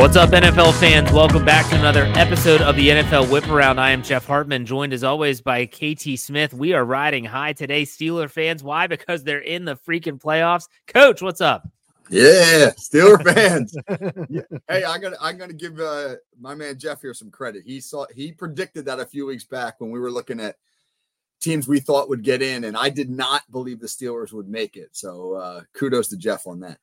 What's up, NFL fans? Welcome back to another episode of the NFL Whip Around. I am Jeff Hartman, joined as always by KT Smith. We are riding high today, Steeler fans. Why? Because they're in the freaking playoffs. Coach, what's up? Yeah, Steeler fans. yeah. Hey, I'm gonna I'm gonna give uh, my man Jeff here some credit. He saw he predicted that a few weeks back when we were looking at teams we thought would get in, and I did not believe the Steelers would make it. So uh, kudos to Jeff on that.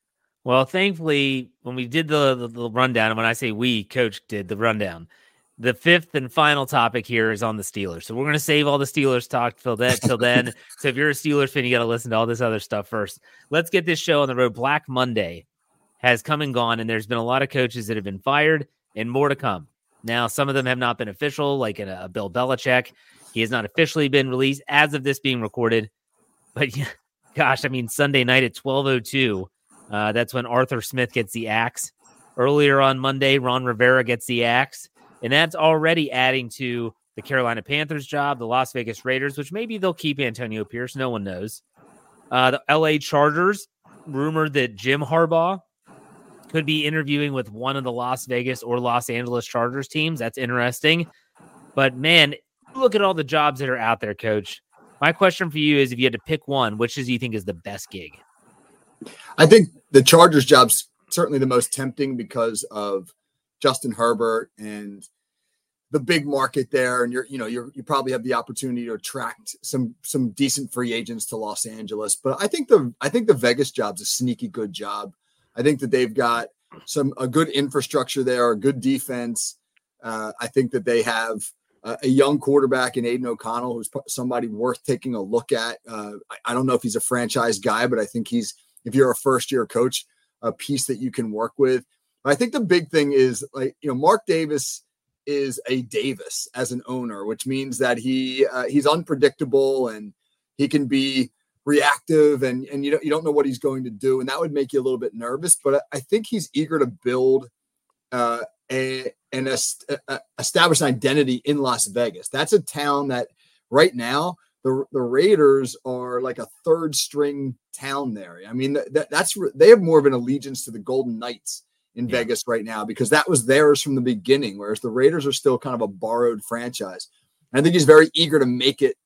Well, thankfully, when we did the, the, the rundown, and when I say we, coach did the rundown, the fifth and final topic here is on the Steelers. So we're going to save all the Steelers talk till then. Till then. so if you're a Steelers fan, you got to listen to all this other stuff first. Let's get this show on the road. Black Monday has come and gone, and there's been a lot of coaches that have been fired, and more to come. Now, some of them have not been official, like a, a Bill Belichick. He has not officially been released as of this being recorded. But yeah, gosh, I mean, Sunday night at 12:02 uh, that's when Arthur Smith gets the axe. Earlier on Monday, Ron Rivera gets the axe. And that's already adding to the Carolina Panthers job, the Las Vegas Raiders, which maybe they'll keep Antonio Pierce. No one knows. Uh, the LA Chargers, rumored that Jim Harbaugh could be interviewing with one of the Las Vegas or Los Angeles Chargers teams. That's interesting. But man, look at all the jobs that are out there, coach. My question for you is if you had to pick one, which do you think is the best gig? I think the Chargers job's certainly the most tempting because of Justin Herbert and the big market there, and you're you know you're you probably have the opportunity to attract some some decent free agents to Los Angeles. But I think the I think the Vegas job's a sneaky good job. I think that they've got some a good infrastructure there, a good defense. Uh, I think that they have a young quarterback in Aidan O'Connell, who's somebody worth taking a look at. Uh, I, I don't know if he's a franchise guy, but I think he's if you're a first year coach, a piece that you can work with. But I think the big thing is like, you know, Mark Davis is a Davis as an owner, which means that he uh, he's unpredictable and he can be reactive and and you don't you don't know what he's going to do and that would make you a little bit nervous but I think he's eager to build uh, a an a, established identity in Las Vegas. That's a town that right now the, the Raiders are like a third string town there. I mean, that, that's they have more of an allegiance to the Golden Knights in yeah. Vegas right now because that was theirs from the beginning, whereas the Raiders are still kind of a borrowed franchise. And I think he's very eager to make it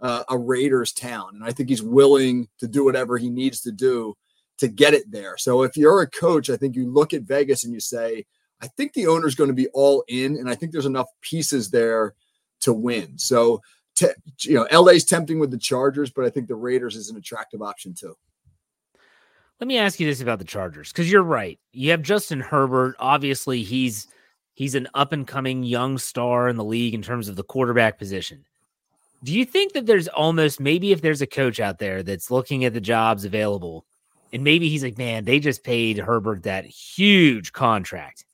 uh, a Raiders town, and I think he's willing to do whatever he needs to do to get it there. So if you're a coach, I think you look at Vegas and you say, I think the owner's going to be all in, and I think there's enough pieces there to win. So te- you know, LA's tempting with the Chargers, but I think the Raiders is an attractive option too. Let me ask you this about the Chargers because you're right. You have Justin Herbert. Obviously, he's he's an up and coming young star in the league in terms of the quarterback position. Do you think that there's almost maybe if there's a coach out there that's looking at the jobs available and maybe he's like, man, they just paid Herbert that huge contract.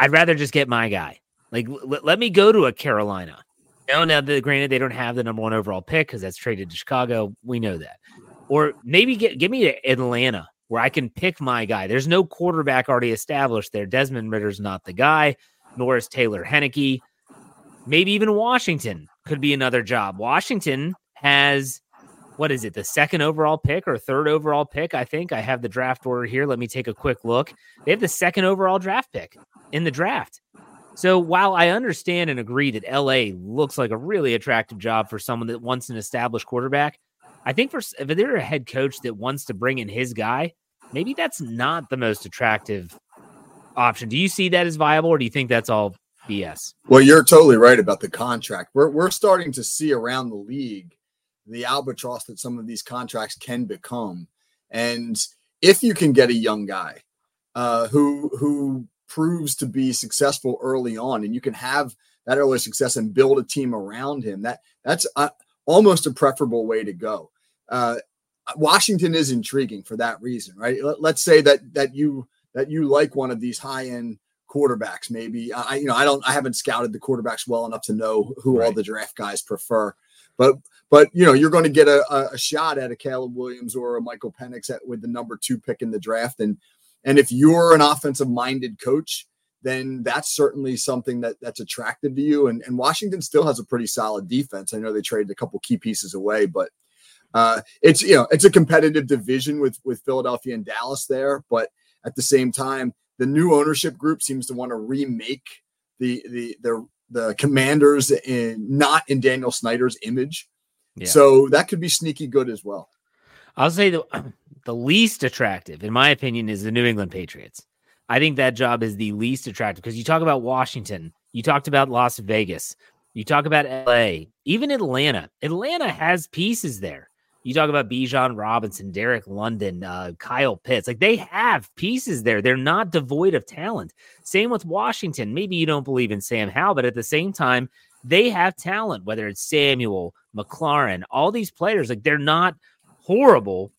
I'd rather just get my guy. Like, l- let me go to a Carolina. No, now the granted they don't have the number one overall pick because that's traded to Chicago. We know that. Or maybe get give me to Atlanta where I can pick my guy. There's no quarterback already established there. Desmond Ridder's not the guy, nor is Taylor Heinicke. Maybe even Washington could be another job. Washington has what is it, the second overall pick or third overall pick? I think I have the draft order here. Let me take a quick look. They have the second overall draft pick in the draft. So while I understand and agree that LA looks like a really attractive job for someone that wants an established quarterback, I think for if they're a head coach that wants to bring in his guy, maybe that's not the most attractive option. Do you see that as viable, or do you think that's all BS? Well, you're totally right about the contract. We're we're starting to see around the league the albatross that some of these contracts can become, and if you can get a young guy uh, who who proves to be successful early on and you can have that early success and build a team around him that that's uh, almost a preferable way to go. Uh, washington is intriguing for that reason right? Let, us say that that you that you like one of these high end quarterbacks maybe. I you know i don't i haven't scouted the quarterbacks well enough to know who right. all the draft guys prefer. But but you know you're going to get a, a shot at a Caleb Williams or a Michael Penix at, with the number two pick in the draft, and and if you're an offensive minded coach, then that's certainly something that that's attractive to you. And, and Washington still has a pretty solid defense. I know they traded a couple key pieces away, but uh, it's you know it's a competitive division with with Philadelphia and Dallas there. But at the same time, the new ownership group seems to want to remake the the the the Commanders in not in Daniel Snyder's image. Yeah. So that could be sneaky good as well. I'll say the the least attractive, in my opinion, is the New England Patriots. I think that job is the least attractive because you talk about Washington, you talked about Las Vegas, you talk about LA, even Atlanta. Atlanta has pieces there. You talk about Bijan Robinson, Drake London, uh, Kyle Pitts. Like they have pieces there. They're not devoid of talent. Same with Washington. Maybe you don't believe in Sam Howell, but at the same time, they have talent, whether it's Samuel, McLaurin, all these players. Like they're not horrible.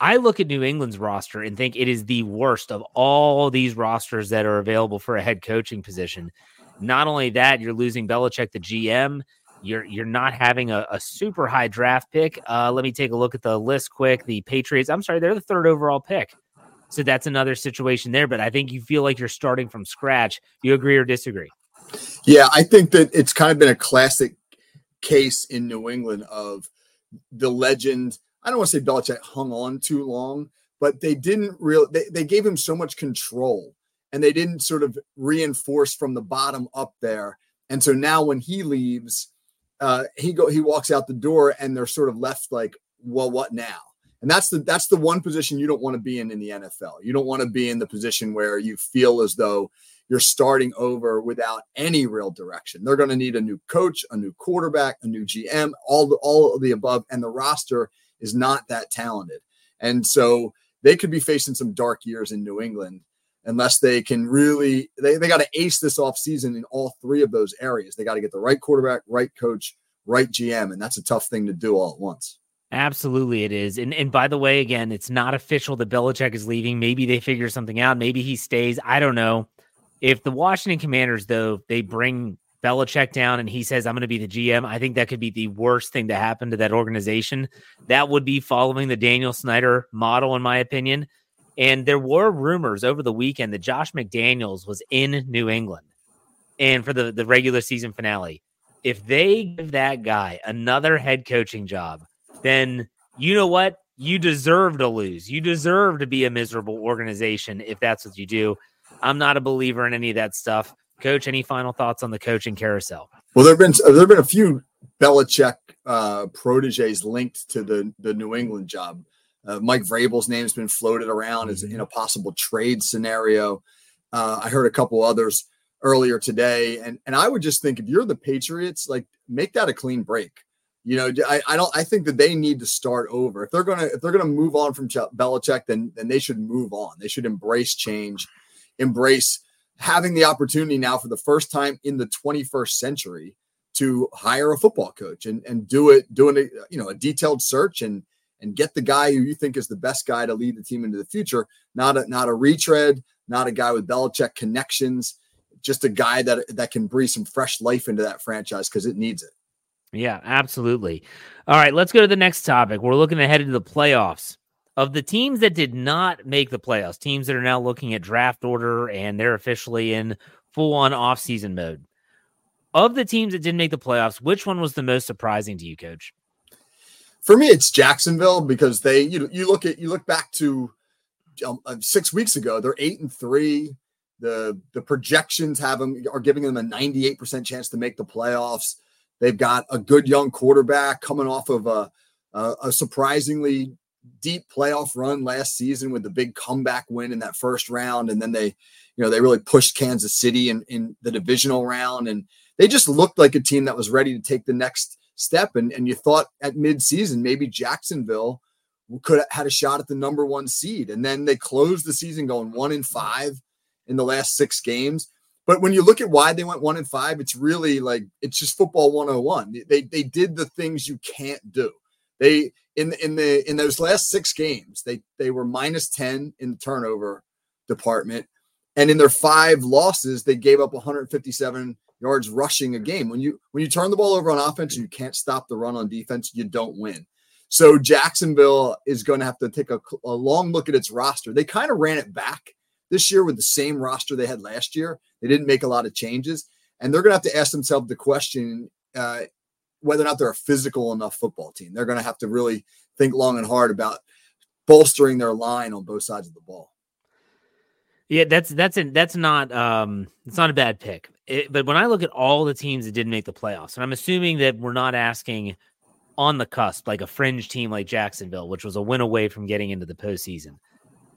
I look at New England's roster and think it is the worst of all these rosters that are available for a head coaching position. Not only that, you're losing Belichick, the GM. You're you're not having a, a super high draft pick. Uh, let me take a look at the list quick. The Patriots, I'm sorry, they're the third overall pick. So that's another situation there. But I think you feel like you're starting from scratch. You agree or disagree? Yeah, I think that it's kind of been a classic case in New England of the legend I don't want to say Belichick hung on too long, but they didn't really, they, they gave him so much control and they didn't sort of reinforce from the bottom up there. And so now when he leaves, uh, he go he walks out the door and they're sort of left like, well, what now? And that's the that's the one position you don't want to be in in the NFL. You don't want to be in the position where you feel as though you're starting over without any real direction. They're going to need a new coach, a new quarterback, a new GM, all the all of the above, and the roster is not that talented. And so they could be facing some dark years in New England unless they can really they, they got to ace this off season in all three of those areas. They got to get the right quarterback, right coach, right GM, and that's a tough thing to do all at once. Absolutely, it is. And and by the way, again, it's not official that Belichick is leaving. Maybe they figure something out. Maybe he stays. I don't know. If the Washington Commanders, though, they bring Belichick down and he says, I'm going to be the GM, I think that could be the worst thing to happen to that organization. That would be following the Daniel Snyder model, in my opinion. And there were rumors over the weekend that Josh McDaniels was in New England and for the, the regular season finale. If they give that guy another head coaching job, then you know what? You deserve to lose. You deserve to be a miserable organization if that's what you do. I'm not a believer in any of that stuff. Coach, any final thoughts on the coaching carousel? Well, there've been there've been a few Belichick uh, proteges linked to the the New England job. Uh, Mike Vrabel's name's been floated around mm-hmm. as in a possible trade scenario. Uh, I heard a couple others earlier today, and and I would just think if you're the Patriots, like make that a clean break. You know, I, I don't. I think that they need to start over. If they're gonna if they're gonna move on from Ch- Belichick, then then they should move on. They should embrace change, embrace having the opportunity now for the first time in the 21st century to hire a football coach and, and do it doing a you know a detailed search and and get the guy who you think is the best guy to lead the team into the future. Not a not a retread not a guy with Belichick connections just a guy that that can breathe some fresh life into that franchise because it needs it. Yeah absolutely. All right let's go to the next topic. We're looking ahead into the playoffs of the teams that did not make the playoffs, teams that are now looking at draft order and they're officially in full on off-season mode. Of the teams that didn't make the playoffs, which one was the most surprising to you, coach? For me, it's Jacksonville because they you you look at you look back to um, uh, six weeks ago, they're eight and three. the the projections have them are giving them a 98% chance to make the playoffs. They've got a good young quarterback coming off of a, a, a surprisingly deep playoff run last season with the big comeback win in that first round, and then they, you know, they really pushed Kansas City in, in the divisional round, and they just looked like a team that was ready to take the next step. And and you thought at midseason maybe Jacksonville could have had a shot at the number one seed, and then they closed the season going one in five in the last six games. But when you look at why they went one and five, it's really like it's just football 101. They they did the things you can't do. They in in the in those last six games, they they were minus 10 in the turnover department. And in their five losses, they gave up 157 yards rushing a game. When you when you turn the ball over on offense and you can't stop the run on defense, you don't win. So Jacksonville is going to have to take a, a long look at its roster. They kind of ran it back this year with the same roster they had last year. They didn't make a lot of changes, and they're going to have to ask themselves the question uh, whether or not they're a physical enough football team. They're going to have to really think long and hard about bolstering their line on both sides of the ball. Yeah, that's that's a, that's not um it's not a bad pick. It, but when I look at all the teams that didn't make the playoffs, and I'm assuming that we're not asking on the cusp like a fringe team like Jacksonville, which was a win away from getting into the postseason.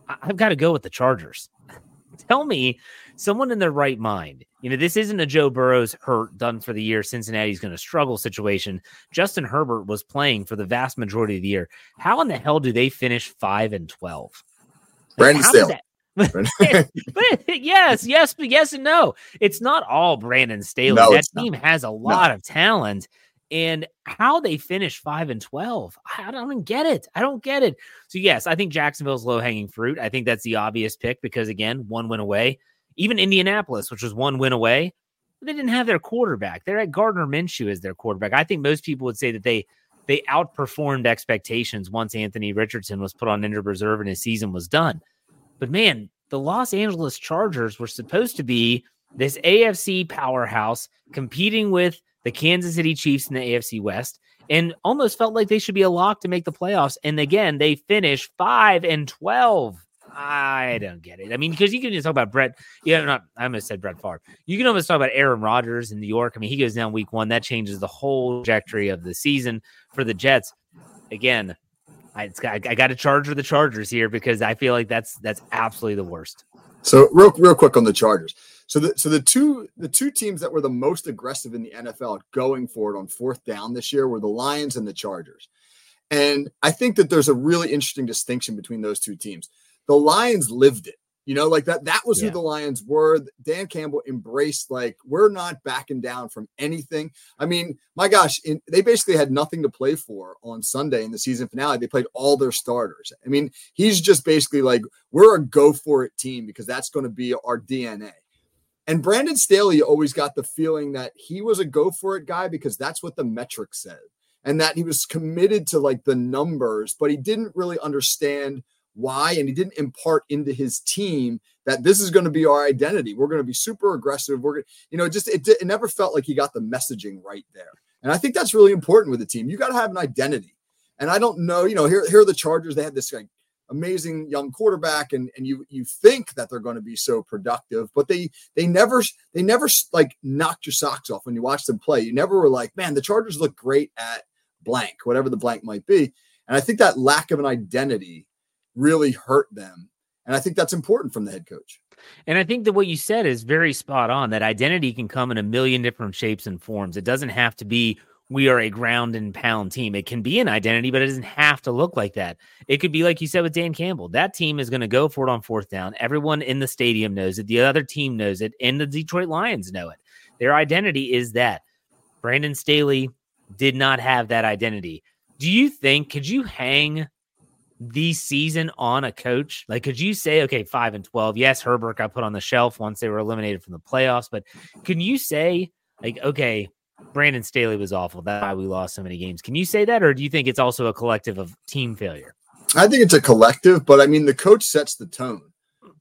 I've got to go with the Chargers. Tell me, someone in their right mind, you know, this isn't a Joe Burrow's hurt, done for the year, Cincinnati's going to struggle situation. Justin Herbert was playing for the vast majority of the year. How in the hell do they finish 5 and 12? Brandon Staley. but yes, yes, but yes and no. It's not all Brandon Staley. No, that team not. has a lot no. of talent and how they finished five and 12. I don't get it. I don't get it. So, yes, I think Jacksonville's low hanging fruit. I think that's the obvious pick because, again, one win away. Even Indianapolis, which was one win away, they didn't have their quarterback. They're at Gardner Minshew as their quarterback. I think most people would say that they they outperformed expectations once Anthony Richardson was put on injured reserve and his season was done. But man, the Los Angeles Chargers were supposed to be this AFC powerhouse competing with the Kansas City Chiefs in the AFC West and almost felt like they should be a lock to make the playoffs. And again, they finish five and 12. I don't get it. I mean, because you can just talk about Brett. Yeah, not I almost said Brett Favre. You can almost talk about Aaron Rodgers in New York. I mean, he goes down week one. That changes the whole trajectory of the season for the Jets. Again, I, I, I got to charge for the Chargers here because I feel like that's that's absolutely the worst. So real real quick on the Chargers. So the so the two the two teams that were the most aggressive in the NFL going for it on fourth down this year were the Lions and the Chargers. And I think that there's a really interesting distinction between those two teams. The Lions lived it. You know, like that, that was yeah. who the Lions were. Dan Campbell embraced, like, we're not backing down from anything. I mean, my gosh, in, they basically had nothing to play for on Sunday in the season finale. They played all their starters. I mean, he's just basically like, we're a go for it team because that's going to be our DNA. And Brandon Staley always got the feeling that he was a go for it guy because that's what the metrics said and that he was committed to like the numbers, but he didn't really understand why and he didn't impart into his team that this is going to be our identity. We're going to be super aggressive. We're going to you know just it, it never felt like he got the messaging right there. And i think that's really important with the team. You got to have an identity. And i don't know you know here, here are the chargers. They had this like amazing young quarterback and and you you think that they're going to be so productive but they they never they never like knocked your socks off when you watch them play you never were like man the chargers look great at blank whatever the blank might be and i think that lack of an identity really hurt them. And I think that's important from the head coach. And I think that what you said is very spot on that identity can come in a million different shapes and forms. It doesn't have to be we are a ground and pound team. It can be an identity, but it doesn't have to look like that. It could be like you said with Dan Campbell. That team is going to go for it on fourth down. Everyone in the stadium knows it. The other team knows it, and the Detroit Lions know it. Their identity is that. Brandon Staley did not have that identity. Do you think could you hang the season on a coach? Like, could you say, okay, five and 12? Yes, Herbert got put on the shelf once they were eliminated from the playoffs, but can you say, like, okay, Brandon Staley was awful. That's why we lost so many games. Can you say that, or do you think it's also a collective of team failure? I think it's a collective, but I mean, the coach sets the tone.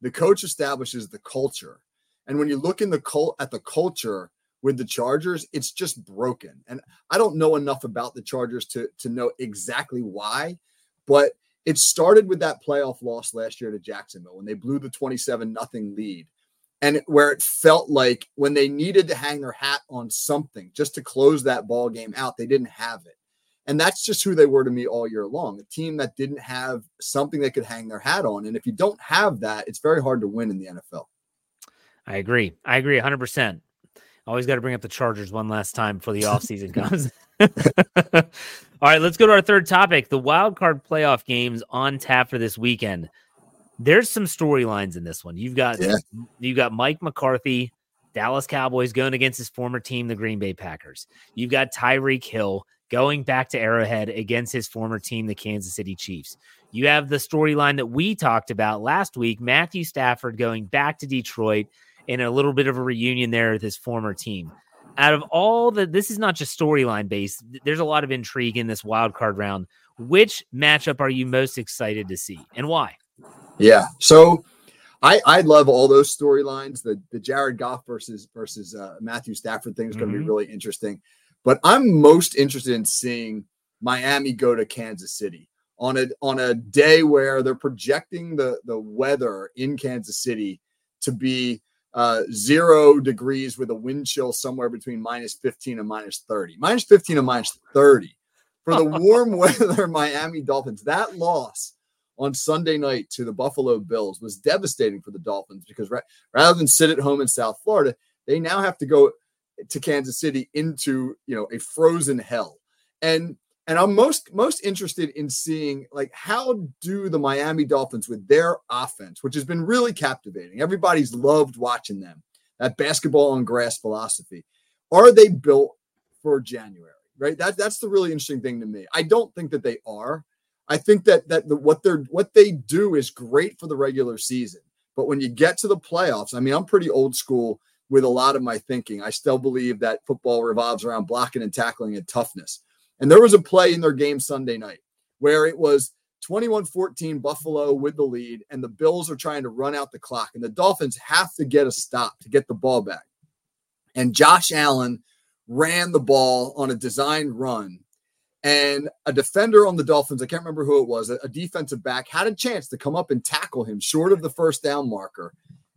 The coach establishes the culture, and when you look in the cult at the culture with the Chargers, it's just broken. And I don't know enough about the Chargers to to know exactly why, but it started with that playoff loss last year to Jacksonville when they blew the 27 nothing lead. And where it felt like when they needed to hang their hat on something just to close that ball game out, they didn't have it. And that's just who they were to me all year long. A team that didn't have something they could hang their hat on. And if you don't have that, it's very hard to win in the NFL. I agree. I agree 100%. Always got to bring up the Chargers one last time before the offseason comes. All right, let's go to our third topic the wild card playoff games on tap for this weekend. There's some storylines in this one. You've got yeah. you got Mike McCarthy, Dallas Cowboys going against his former team, the Green Bay Packers. You've got Tyreek Hill going back to Arrowhead against his former team, the Kansas City Chiefs. You have the storyline that we talked about last week Matthew Stafford going back to Detroit in a little bit of a reunion there with his former team. Out of all the, this is not just storyline based, there's a lot of intrigue in this wild card round. Which matchup are you most excited to see and why? Yeah. So I I love all those storylines. The the Jared Goff versus versus uh, Matthew Stafford thing is going to mm-hmm. be really interesting. But I'm most interested in seeing Miami go to Kansas City on a on a day where they're projecting the the weather in Kansas City to be uh, zero degrees with a wind chill somewhere between minus 15 and minus 30. Minus 15 and minus 30 for the warm weather Miami Dolphins. That loss on Sunday night to the Buffalo Bills was devastating for the Dolphins because ra- rather than sit at home in South Florida, they now have to go to Kansas City into you know a frozen hell. And and I'm most most interested in seeing like how do the Miami Dolphins with their offense, which has been really captivating. Everybody's loved watching them. That basketball on grass philosophy. Are they built for January? Right? That that's the really interesting thing to me. I don't think that they are. I think that that the, what they're what they do is great for the regular season. But when you get to the playoffs, I mean, I'm pretty old school with a lot of my thinking. I still believe that football revolves around blocking and tackling and toughness. And there was a play in their game Sunday night where it was 21 14 Buffalo with the lead, and the Bills are trying to run out the clock, and the Dolphins have to get a stop to get the ball back. And Josh Allen ran the ball on a designed run. And a defender on the Dolphins, I can't remember who it was, a, defensive back had a chance to come up and tackle him short of the first down marker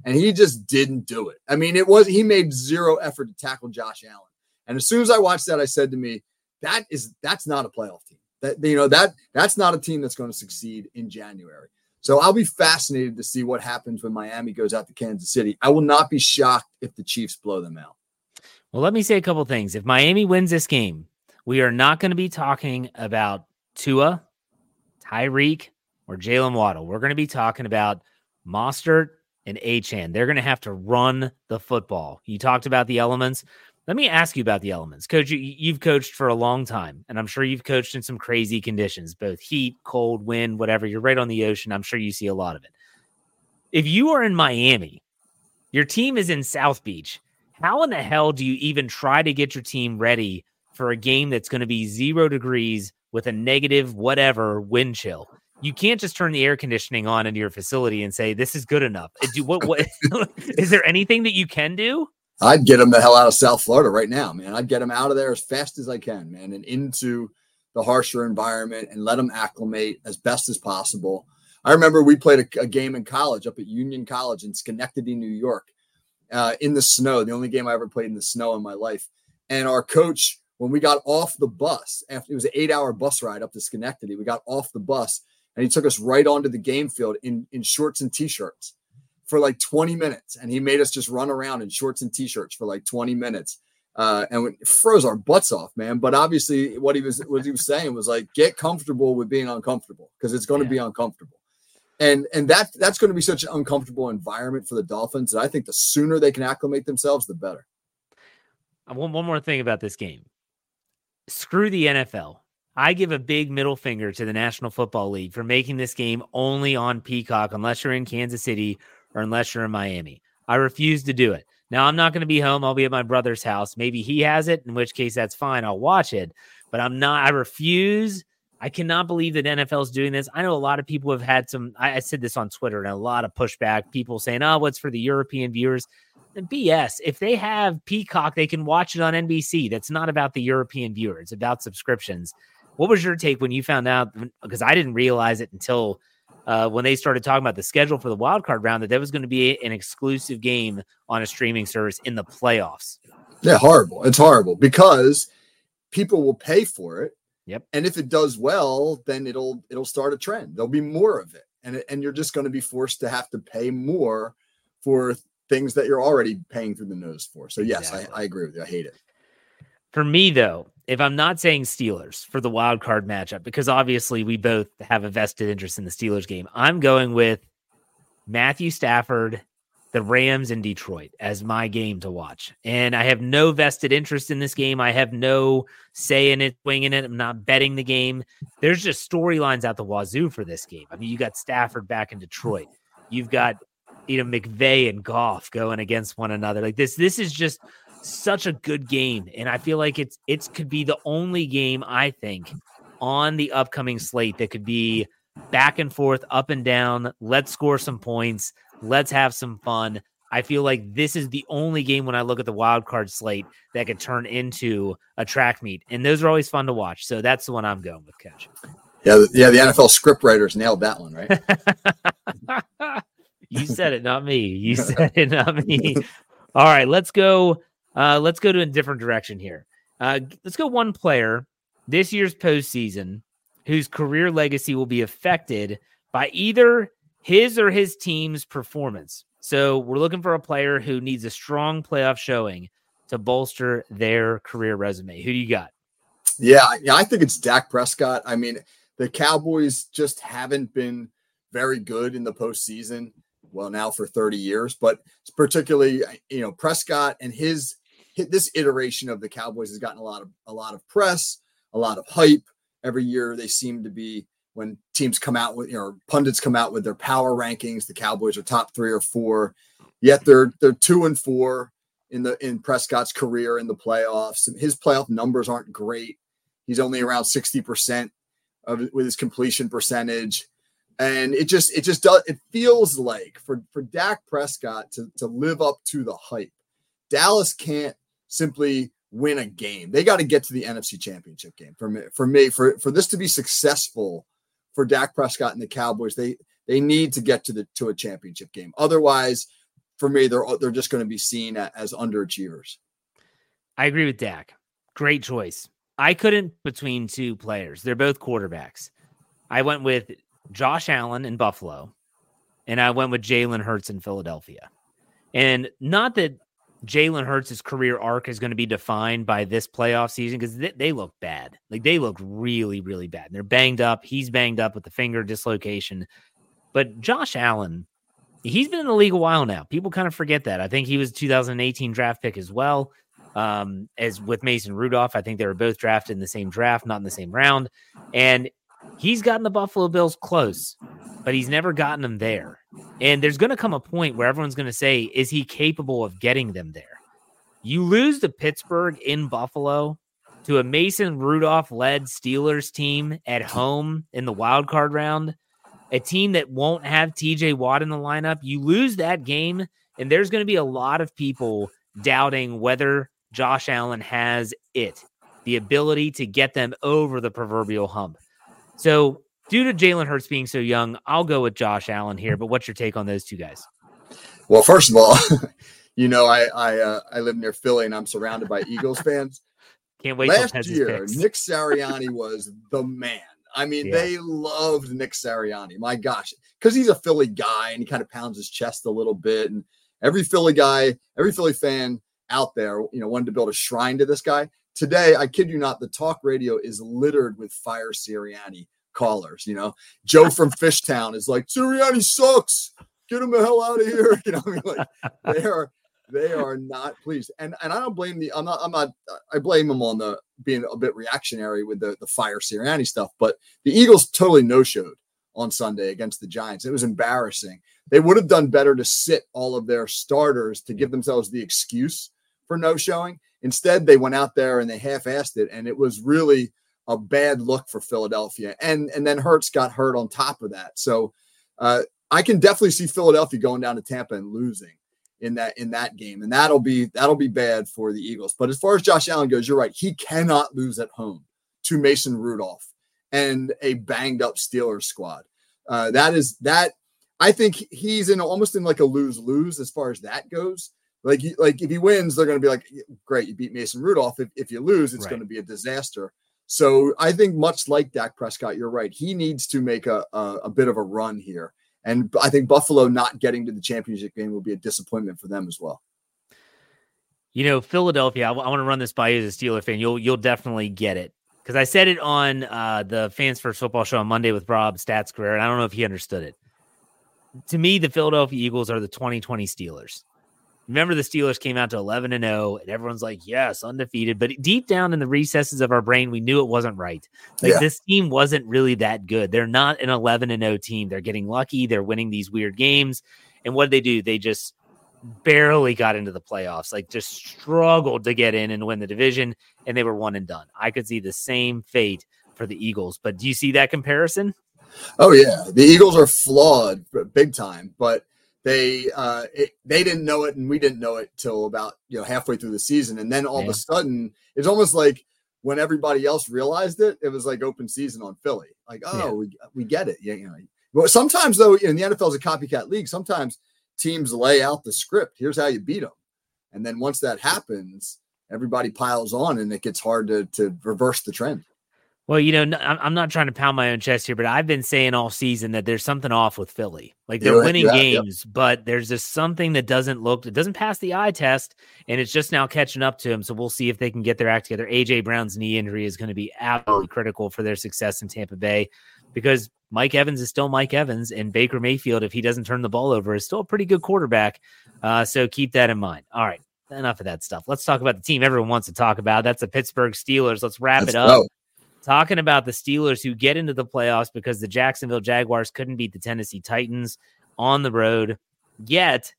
and he just didn't do it. I mean, it was he made zero effort to tackle Josh Allen. And as soon as I watched that, I said to me, that is that's not a playoff team. That you know that that's not a team that's going to succeed in January. So I'll be fascinated to see what happens when Miami goes out to Kansas City. I will not be shocked if the Chiefs blow them out. Well, let me say a couple things. If Miami wins this game, we are not going to be talking about Tua, Tyreek, or Jaylen Waddle. We're going to be talking about Mostert and Achane. They're going to have to run the football. You talked about the elements. Let me ask you about the elements. Coach, you, have coached for a long time, and I'm sure you've coached in some crazy conditions, both heat, cold, wind, whatever. You're right on the ocean. I'm sure you see a lot of it. If you are in Miami, your team is in South Beach. How in the hell do you even try to get your team ready for a game that's going to be zero degrees with a negative whatever wind chill? you can't just turn the air conditioning on in your facility and say this is good enough. Uh, do what? What is there anything that you can do? I'd get them the hell out of South Florida right now, man. I'd get them out of there as fast as I can, man, and into the harsher environment and let them acclimate as best as possible. I remember we played a, a game in college up at Union College in Schenectady, New York, uh, in the snow. The only game I ever played in the snow in my life. And our coach, when we got off the bus, after it was an eight-hour bus ride up to Schenectady, we got off the bus and he took us right onto the game field in in shorts and t-shirts for like 20 minutes. And he made us just run around in shorts and t-shirts for like 20 minutes uh, and it froze our butts off man. But obviously what he was what he was saying was like get comfortable with being uncomfortable because it's going to yeah. be uncomfortable. And and that that's going to be such an uncomfortable environment for the dolphins that i think the sooner they can acclimate themselves the better. One, one more thing about this game screw the nfl I give a big middle finger to the National Football League for making this game only on Peacock unless you're in Kansas City or unless you're in Miami. I refuse to do it. Now, I'm not going to be home. I'll be at my brother's house. Maybe he has it, in which case that's fine. I'll watch it. But I'm not, I refuse. I cannot believe that NFL is doing this. I know a lot of people have had some, I, I said this on Twitter and a lot of pushback. People saying, oh, what's for the European viewers? BS. If they have Peacock, they can watch it on NBC. That's not about the European viewer, it's about subscriptions. What was your take when you found out? Because I didn't realize it until uh, when they started talking about the schedule for the wild card round that there was going to be an exclusive game on a streaming service in the playoffs. Yeah, horrible. It's horrible because people will pay for it. Yep. And if it does well, then it'll it'll start a trend. There'll be more of it, and and you're just going to be forced to have to pay more for things that you're already paying through the nose for. So yes, exactly. I, I agree with you. I hate it. For me, though, if I'm not saying Steelers for the wild card matchup, because obviously we both have a vested interest in the Steelers game, I'm going with Matthew Stafford, the Rams in Detroit as my game to watch. And I have no vested interest in this game. I have no say in it, winging it. I'm not betting the game. There's just storylines out the wazoo for this game. I mean, you got Stafford back in Detroit. You've got you know McVay and Goff going against one another. Like this, this is just such a good game, and I feel like it's it could be the only game I think on the upcoming slate that could be back and forth, up and down. Let's score some points. Let's have some fun. I feel like this is the only game when I look at the wild card slate that could turn into a track meet, and those are always fun to watch. So that's the one I'm going with, Coach. Yeah, yeah. The NFL script writers nailed that one, right? you said it, not me. You said it, not me. All right, let's go uh, let's go to a different direction here. Uh, let's go one player this year's postseason whose career legacy will be affected by either his or his team's performance. So we're looking for a player who needs a strong playoff showing to bolster their career resume. Who do you got? Yeah, yeah, I think it's Dak Prescott. I mean, the Cowboys just haven't been very good in the postseason. Well, now for 30 years, but particularly, uh, you know, Prescott and his this iteration of the Cowboys has gotten a lot of a lot of press, a lot of hype. Every year they seem to be when teams come out with you know pundits come out with their power rankings, the Cowboys are top three or four. Yet they're they're two and four in the in Prescott's career in the playoffs. His playoff numbers aren't great. He's only around 60% of with his completion percentage. And it just it just does it feels like for for Dak Prescott to to live up to the hype. Dallas can't simply win a game. They got to get to the NFC Championship game. For me, for me, for for this to be successful for Dak Prescott and the Cowboys, they they need to get to the to a championship game. Otherwise, for me, they're they're just going to be seen as underachievers. I agree with Dak. Great choice. I couldn't between two players. They're both quarterbacks. I went with Josh Allen in Buffalo, and I went with Jalen Hurts in Philadelphia. And not that Jalen Hurts' career arc is going to be defined by this playoff season because they, they, look bad. Like they look really, really bad. They're banged up. He's banged up with the finger dislocation. But Josh Allen, he's been in the league a while now. People kind of forget that. I think he was 2018 draft pick as well. Um, as with Mason Rudolph, I think they were both drafted in the same draft, not in the same round. And he's gotten the Buffalo Bills close, but he's never gotten them there. And there's going to come a point where everyone's going to say, is he capable of getting them there? You lose to Pittsburgh in Buffalo to a Mason Rudolph led Steelers team at home in the wild card round, a team that won't have TJ Watt in the lineup. You lose that game, and there's going to be a lot of people doubting whether Josh Allen has it, the ability to get them over the proverbial hump. So due to Jalen Hurts being so young, I'll go with Josh Allen here. But what's your take on those two guys? Well, first of all, you know I I uh, I live near Philly and I'm surrounded by Eagles fans. Can't wait. Last year, Nick Sirianni was the man. I mean, yeah. they loved Nick Sirianni. My gosh, because he's a Philly guy and he kind of pounds his chest a little bit. And every Philly guy, every Philly fan out there, you know, wanted to build a shrine to this guy. Today, I kid you not, the talk radio is littered with fire Sirianni callers. You know, Joe from Fishtown is like, Sirianni sucks. Get him the hell out of here. You know, I mean, like they are they are not pleased. And and I don't blame the I'm not I'm not I blame them on the being a bit reactionary with the the fire Sirianni stuff. But the Eagles totally no showed on Sunday against the Giants. It was embarrassing. They would have done better to sit all of their starters to give themselves the excuse for no showing. Instead, they went out there and they half-assed it, and it was really a bad look for Philadelphia. And and then Hurts got hurt on top of that. So uh, I can definitely see Philadelphia going down to Tampa and losing in that in that game, and that'll be that'll be bad for the Eagles. But as far as Josh Allen goes, you're right. He cannot lose at home to Mason Rudolph and a banged up Steelers squad. Uh, that is that. I think he's in almost in like a lose lose as far as that goes. Like, like if he wins, they're going to be like, great, you beat Mason Rudolph. If, if you lose, it's right. going to be a disaster. So I think much like Dak Prescott, you're right. He needs to make a, a, a bit of a run here. And I think Buffalo not getting to the championship game will be a disappointment for them as well. You know, Philadelphia. I, w- I want to run this by you as a Steeler fan. You'll you'll definitely get it because I said it on uh, the Fans First Football Show on Monday with Rob Statsquare, and I don't know if he understood it. To me, the Philadelphia Eagles are the 2020 Steelers. Remember, the Steelers came out to 11 and 0, and everyone's like, yes, undefeated. But deep down in the recesses of our brain, we knew it wasn't right. Like, yeah. this team wasn't really that good. They're not an 11 and 0 team. They're getting lucky. They're winning these weird games. And what did they do? They just barely got into the playoffs, like, just struggled to get in and win the division, and they were one and done. I could see the same fate for the Eagles. But do you see that comparison? Oh, yeah. The Eagles are flawed big time, but they uh, it, they didn't know it and we didn't know it till about you know halfway through the season. And then all yeah. of a sudden it's almost like when everybody else realized it it was like open season on philly. Like oh yeah. we, we get it. Yeah you know well, sometimes though in the nfl is a copycat league sometimes teams lay out the script here's how you beat them and then once that happens everybody piles on and it gets hard to to reverse the trend well, you know, I'm not trying to pound my own chest here, but I've been saying all season that there's something off with Philly. Like they're winning yeah, games, yeah. but there's just something that doesn't look, it doesn't pass the eye test, and it's just now catching up to them. So we'll see if they can get their act together. AJ Brown's knee injury is going to be absolutely critical for their success in Tampa Bay because Mike Evans is still Mike Evans, and Baker Mayfield, if he doesn't turn the ball over, is still a pretty good quarterback. Uh, so keep that in mind. All right, enough of that stuff. Let's talk about the team everyone wants to talk about. That's the Pittsburgh Steelers. Let's wrap Let's it up. Go talking about the Steelers who get into the playoffs because the Jacksonville Jaguars couldn't beat the Tennessee Titans on the road. Yet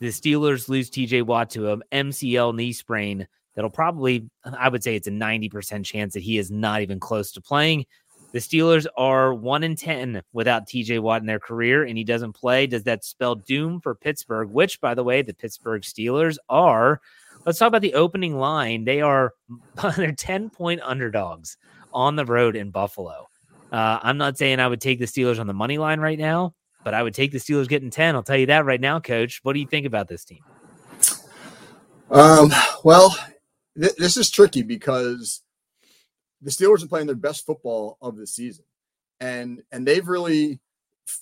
the Steelers lose TJ Watt to an MCL knee sprain that'll probably, I would say it's a 90% chance that he is not even close to playing. The Steelers are one in 10 without TJ Watt in their career, and he doesn't play. Does that spell doom for Pittsburgh? Which, by the way, the Pittsburgh Steelers are. Let's talk about the opening line. They are they're 10 point underdogs on the road in Buffalo. Uh, I'm not saying I would take the Steelers on the money line right now, but I would take the Steelers getting 10. I'll tell you that right now, coach. What do you think about this team? Um, well, th- this is tricky because the Steelers are playing their best football of the season. And and they've really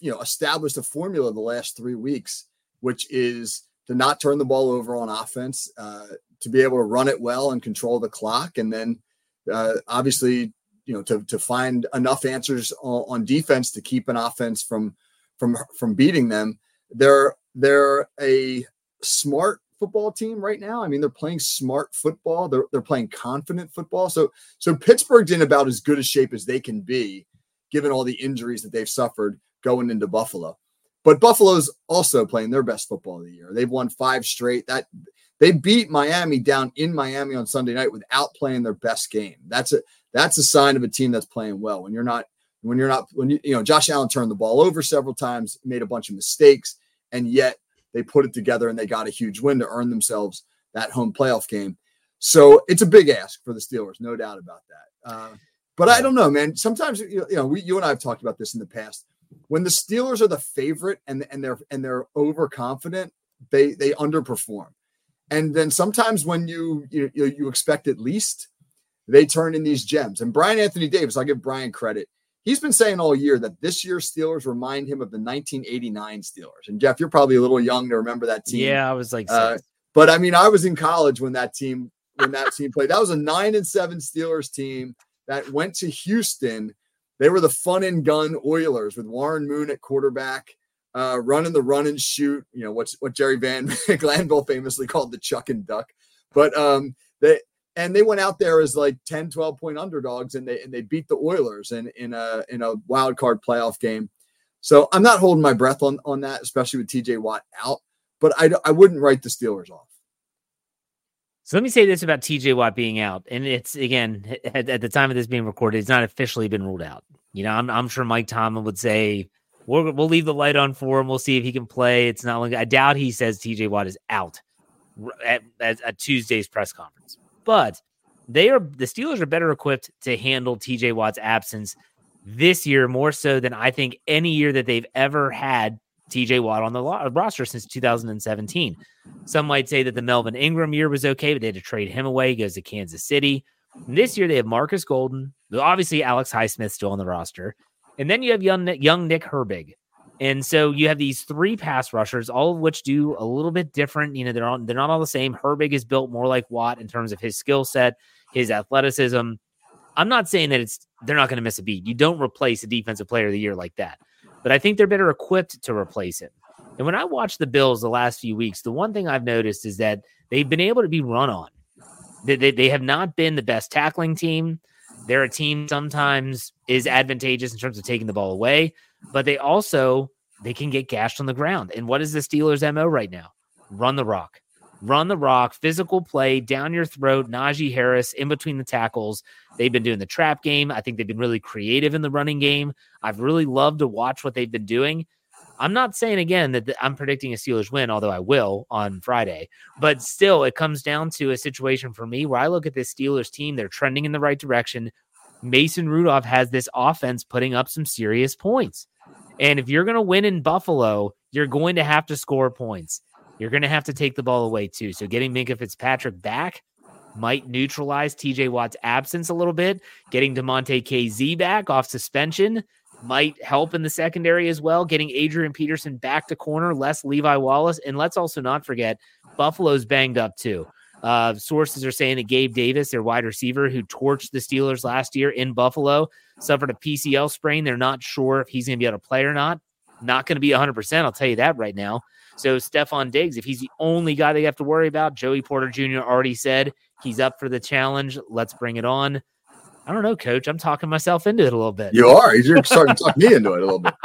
you know established a formula the last three weeks, which is to not turn the ball over on offense, uh, to be able to run it well and control the clock, and then uh, obviously you know to to find enough answers on, on defense to keep an offense from from from beating them. They're they're a smart football team right now. I mean, they're playing smart football. They're they're playing confident football. So so Pittsburgh's in about as good a shape as they can be, given all the injuries that they've suffered going into Buffalo. But Buffalo's also playing their best football of the year. They've won five straight. That they beat Miami down in Miami on Sunday night without playing their best game. That's a that's a sign of a team that's playing well. When you're not when you're not when you you know Josh Allen turned the ball over several times, made a bunch of mistakes, and yet they put it together and they got a huge win to earn themselves that home playoff game. So it's a big ask for the Steelers, no doubt about that. Uh, but I don't know, man. Sometimes you know, we, you and I have talked about this in the past. When the Steelers are the favorite and and they're and they're overconfident, they they underperform. And then sometimes when you you, you expect at least, they turn in these gems. And Brian Anthony Davis, I'll give Brian credit. He's been saying all year that this year's Steelers remind him of the 1989 Steelers. And Jeff, you're probably a little young to remember that team. Yeah, I was like, uh, but I mean, I was in college when that team when that team played. That was a nine and seven Steelers team that went to Houston. They were the fun and gun Oilers with Warren Moon at quarterback uh, running the run and shoot, you know, what's what Jerry Van Glanville famously called the chuck and duck. But um, they and they went out there as like 10, 12 point underdogs and they and they beat the Oilers in, in a in a wild card playoff game. So I'm not holding my breath on on that, especially with TJ Watt out, but I, I wouldn't write the Steelers off. So let me say this about TJ Watt being out. And it's again, at, at, the time of this being recorded, it's not officially been ruled out. You know, I'm, I'm sure Mike Tomlin would say We'll, we'll leave the light on for him. We'll see if he can play. It's not like I doubt he says TJ Watt is out at, at, at Tuesday's press conference, but they are the Steelers are better equipped to handle TJ Watt's absence this year more so than I think any year that they've ever had TJ Watt on the roster since 2017. Some might say that the Melvin Ingram year was okay, but they had to trade him away. He goes to Kansas City. And this year they have Marcus Golden, obviously Alex Highsmith still on the roster, and then you have young young Nick Herbig. And so you have these three pass rushers, all of which do a little bit different. You know, they're on, they're not all the same. Herbig is built more like Watt in terms of his skill set, his athleticism. I'm not saying that it's they're not going to miss a beat. You don't replace a defensive player of the year like that but I think they're better equipped to replace him. And when I watch the Bills the last few weeks, the one thing I've noticed is that they've been able to be run on. They, they, they have not been the best tackling team. They're a team sometimes is advantageous in terms of taking the ball away, but they also they can get gashed on the ground. And what is the Steelers' MO right now? Run the rock. Run the rock, physical play down your throat, Najee Harris in between the tackles. They've been doing the trap game. I think they've been really creative in the running game. I've really loved to watch what they've been doing. I'm not saying again that I'm predicting a Steelers win, although I will on Friday. But still, it comes down to a situation for me where I look at this Steelers team, they're trending in the right direction. Mason Rudolph has this offense putting up some serious points. And if you're going to win in Buffalo, you're going to have to score points. You're going to have to take the ball away too. So getting Minkah Fitzpatrick back might neutralize TJ Watt's absence a little bit. Getting Damontae Kazee back off suspension might help in the secondary as well. Getting Adrian Peterson back to corner, less Levi Wallace. And let's also not forget, Buffalo's banged up too. Uh, sources are saying that Gabe Davis, their wide receiver who torched the Steelers last year in Buffalo, suffered a PCL sprain. They're not sure if he's going to be able to play or not. Not going to be 100%. I'll tell you that right now. So Stefon Diggs, if he's the only guy they have to worry about, Joey Porter Jr. already said he's up for the challenge. Let's bring it on. I don't know, coach. I'm talking myself into it a little bit. You are. You're starting to talk me into it a little bit.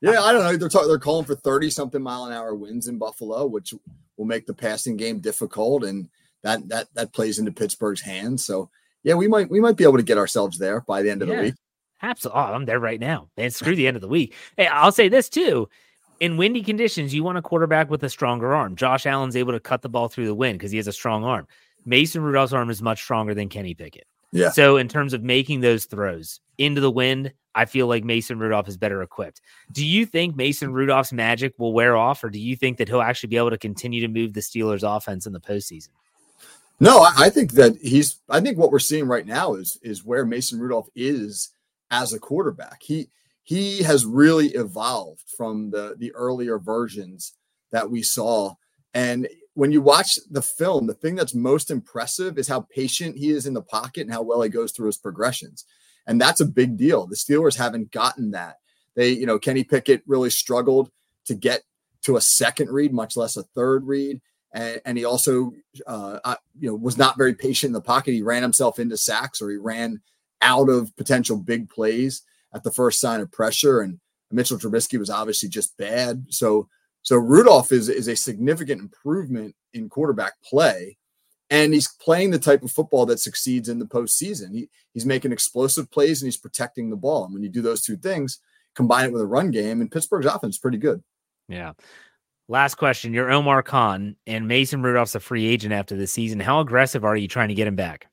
Yeah, I don't know. They're talking. They're calling for 30 something mile an hour winds in Buffalo, which will make the passing game difficult, and that that that plays into Pittsburgh's hands. So yeah, we might we might be able to get ourselves there by the end of yeah, the week. Absolutely. Oh, I'm there right now. Man, screw the end of the week. Hey, I'll say this too in windy conditions, you want a quarterback with a stronger arm. Josh Allen's able to cut the ball through the wind because he has a strong arm. Mason Rudolph's arm is much stronger than Kenny Pickett. Yeah. So in terms of making those throws into the wind, I feel like Mason Rudolph is better equipped. Do you think Mason Rudolph's magic will wear off, or do you think that he'll actually be able to continue to move the Steelers' offense in the postseason? No, I think that he's. I think what we're seeing right now is is where Mason Rudolph is as a quarterback. He he has really evolved from the the earlier versions that we saw and when you watch the film the thing that's most impressive is how patient he is in the pocket and how well he goes through his progressions and that's a big deal the steelers haven't gotten that they you know kenny pickett really struggled to get to a second read much less a third read and, and he also uh, you know was not very patient in the pocket he ran himself into sacks or he ran out of potential big plays at the first sign of pressure. And Mitchell Trubisky was obviously just bad. So so Rudolph is is a significant improvement in quarterback play. And he's playing the type of football that succeeds in the postseason. He, he's making explosive plays and he's protecting the ball. And when you do those two things, combine it with a run game, and Pittsburgh's offense is pretty good. Yeah. Last question. You're Omar Khan and Mason Rudolph's a free agent after the season. How aggressive are you trying to get him back?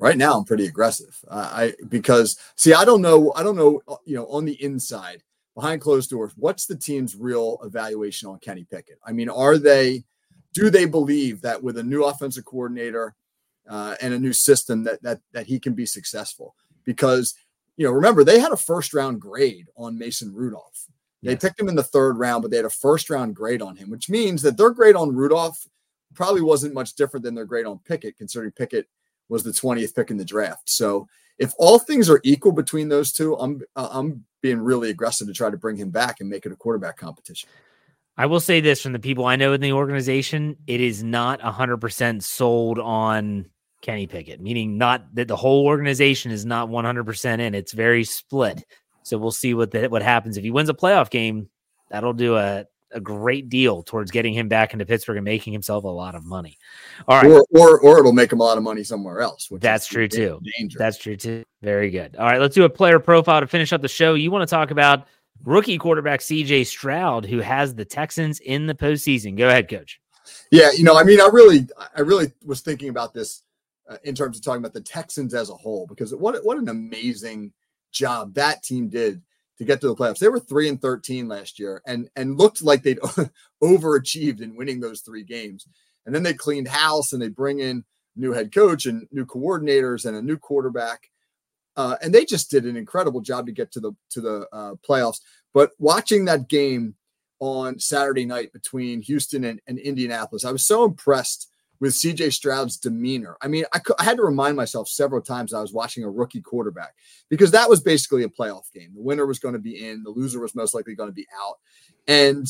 right now i'm pretty aggressive uh, i because see i don't know i don't know uh, you know on the inside behind closed doors what's the team's real evaluation on kenny pickett i mean are they do they believe that with a new offensive coordinator uh, and a new system that that that he can be successful because you know remember they had a first round grade on mason rudolph they yes. picked him in the third round but they had a first round grade on him which means that their grade on rudolph probably wasn't much different than their grade on pickett considering pickett was the 20th pick in the draft. So if all things are equal between those two, I'm uh, I'm being really aggressive to try to bring him back and make it a quarterback competition. I will say this from the people I know in the organization, it is not 100% sold on Kenny Pickett, meaning not that the whole organization is not 100% in. It's very split. So we'll see what the, what happens if he wins a playoff game. That'll do a a great deal towards getting him back into Pittsburgh and making himself a lot of money. All right. Or or, or it'll make him a lot of money somewhere else. That's true too. Danger. That's true too. Very good. All right, let's do a player profile to finish up the show. You want to talk about rookie quarterback CJ Stroud, who has the Texans in the postseason. Go ahead, coach. Yeah, you know, I mean, I really, I really was thinking about this uh, in terms of talking about the Texans as a whole because what what an amazing job that team did to get to the playoffs. They were three and thirteen last year, and and looked like they'd overachieved in winning those three games. And then they cleaned house and they bring in new head coach and new coordinators and a new quarterback. Uh, and they just did an incredible job to get to the to the uh, playoffs. But watching that game on Saturday night between Houston and, and Indianapolis, I was so impressed with CJ Stroud's demeanor. I mean, I, I, had to remind myself several times I was watching a rookie quarterback because that was basically a playoff game. The winner was going to be in, the loser was most likely going to be out. And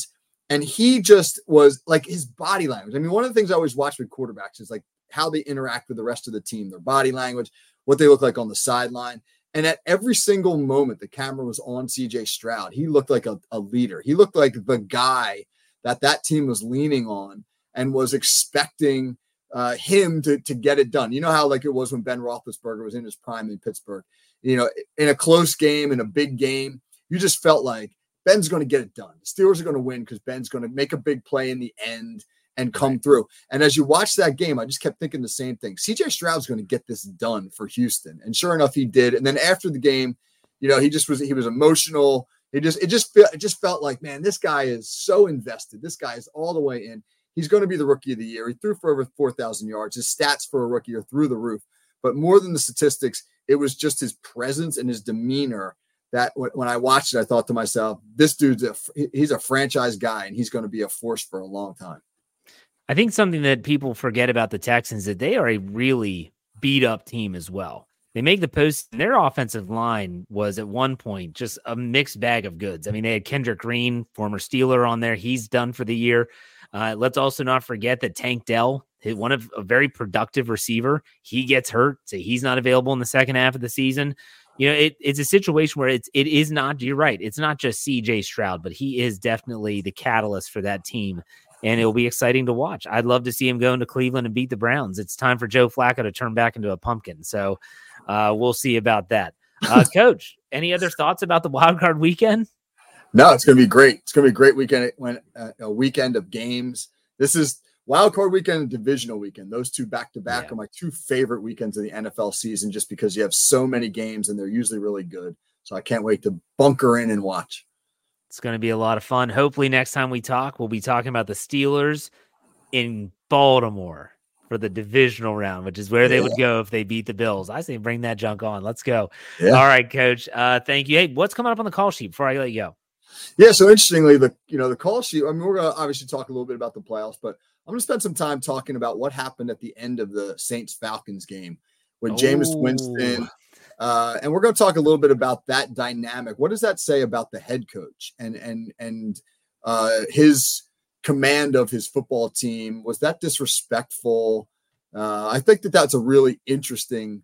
and he just was like his body language. I mean, one of the things I always watch with quarterbacks is like how they interact with the rest of the team, their body language, what they look like on the sideline. And at every single moment the camera was on CJ Stroud, he looked like a, a leader. He looked like the guy that that team was leaning on and was expecting uh, him to, to get it done. You know how like it was when Ben Roethlisberger was in his prime in Pittsburgh. You know, in a close game, in a big game, you just felt like Ben's going to get it done. The Steelers are going to win because Ben's going to make a big play in the end and come right. through. And as you watch that game, I just kept thinking the same thing. CJ Stroud's going to get this done for Houston, and sure enough, he did. And then after the game, you know, he just was he was emotional. He just it just felt it just felt like man, this guy is so invested. This guy is all the way in. He's going to be the rookie of the year. He threw for over 4,000 yards. His stats for a rookie are through the roof. But more than the statistics, it was just his presence and his demeanor that when I watched it, I thought to myself, this dude's a, he's a franchise guy and he's going to be a force for a long time. I think something that people forget about the Texans that they are a really beat up team as well. They make the post. Their offensive line was at one point just a mixed bag of goods. I mean, they had Kendrick Green, former Steeler, on there. He's done for the year. Uh, let's also not forget that Tank Dell, one of a very productive receiver, he gets hurt, so he's not available in the second half of the season. You know, it, it's a situation where it's it is not. You're right. It's not just C.J. Stroud, but he is definitely the catalyst for that team, and it'll be exciting to watch. I'd love to see him go into Cleveland and beat the Browns. It's time for Joe Flacco to turn back into a pumpkin. So uh, we'll see about that. Uh, Coach, any other thoughts about the wild card weekend? No, it's going to be great. It's going to be a great weekend. When uh, a weekend of games. This is wild card weekend and divisional weekend. Those two back to back are my two favorite weekends of the NFL season, just because you have so many games and they're usually really good. So I can't wait to bunker in and watch. It's going to be a lot of fun. Hopefully, next time we talk, we'll be talking about the Steelers in Baltimore for the divisional round, which is where yeah. they would go if they beat the Bills. I say bring that junk on. Let's go. Yeah. All right, coach. Uh, thank you. Hey, what's coming up on the call sheet before I let you go? Yeah, so interestingly, the you know the call sheet. I mean, we're gonna obviously talk a little bit about the playoffs, but I'm gonna spend some time talking about what happened at the end of the Saints Falcons game with oh. Jameis Winston. Uh, and we're going to talk a little bit about that dynamic. What does that say about the head coach and and and uh, his command of his football team? Was that disrespectful? Uh, I think that that's a really interesting,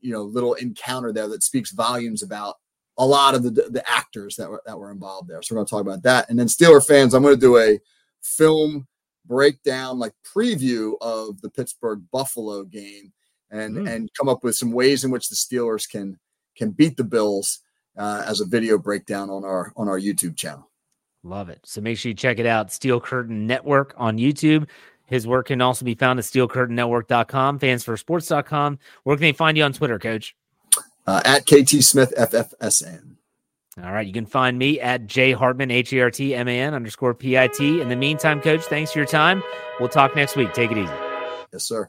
you know, little encounter there that speaks volumes about a lot of the the actors that were that were involved there. So we're going to talk about that, and then Steeler fans, I'm going to do a film breakdown, like preview of the Pittsburgh Buffalo game, and mm. and come up with some ways in which the Steelers can can beat the Bills uh, as a video breakdown on our on our YouTube channel. Love it. So make sure you check it out. Steel Curtain Network on YouTube. His work can also be found at steelcurtainnetwork.com, fansfirstsports.com. Where can they find you on Twitter, coach? uh, at KT Smith FFSN. All right. You can find me at J Hartman, H E R T M A N underscore P I T. In the meantime, coach, thanks for your time. We'll talk next week. Take it easy. Yes, sir.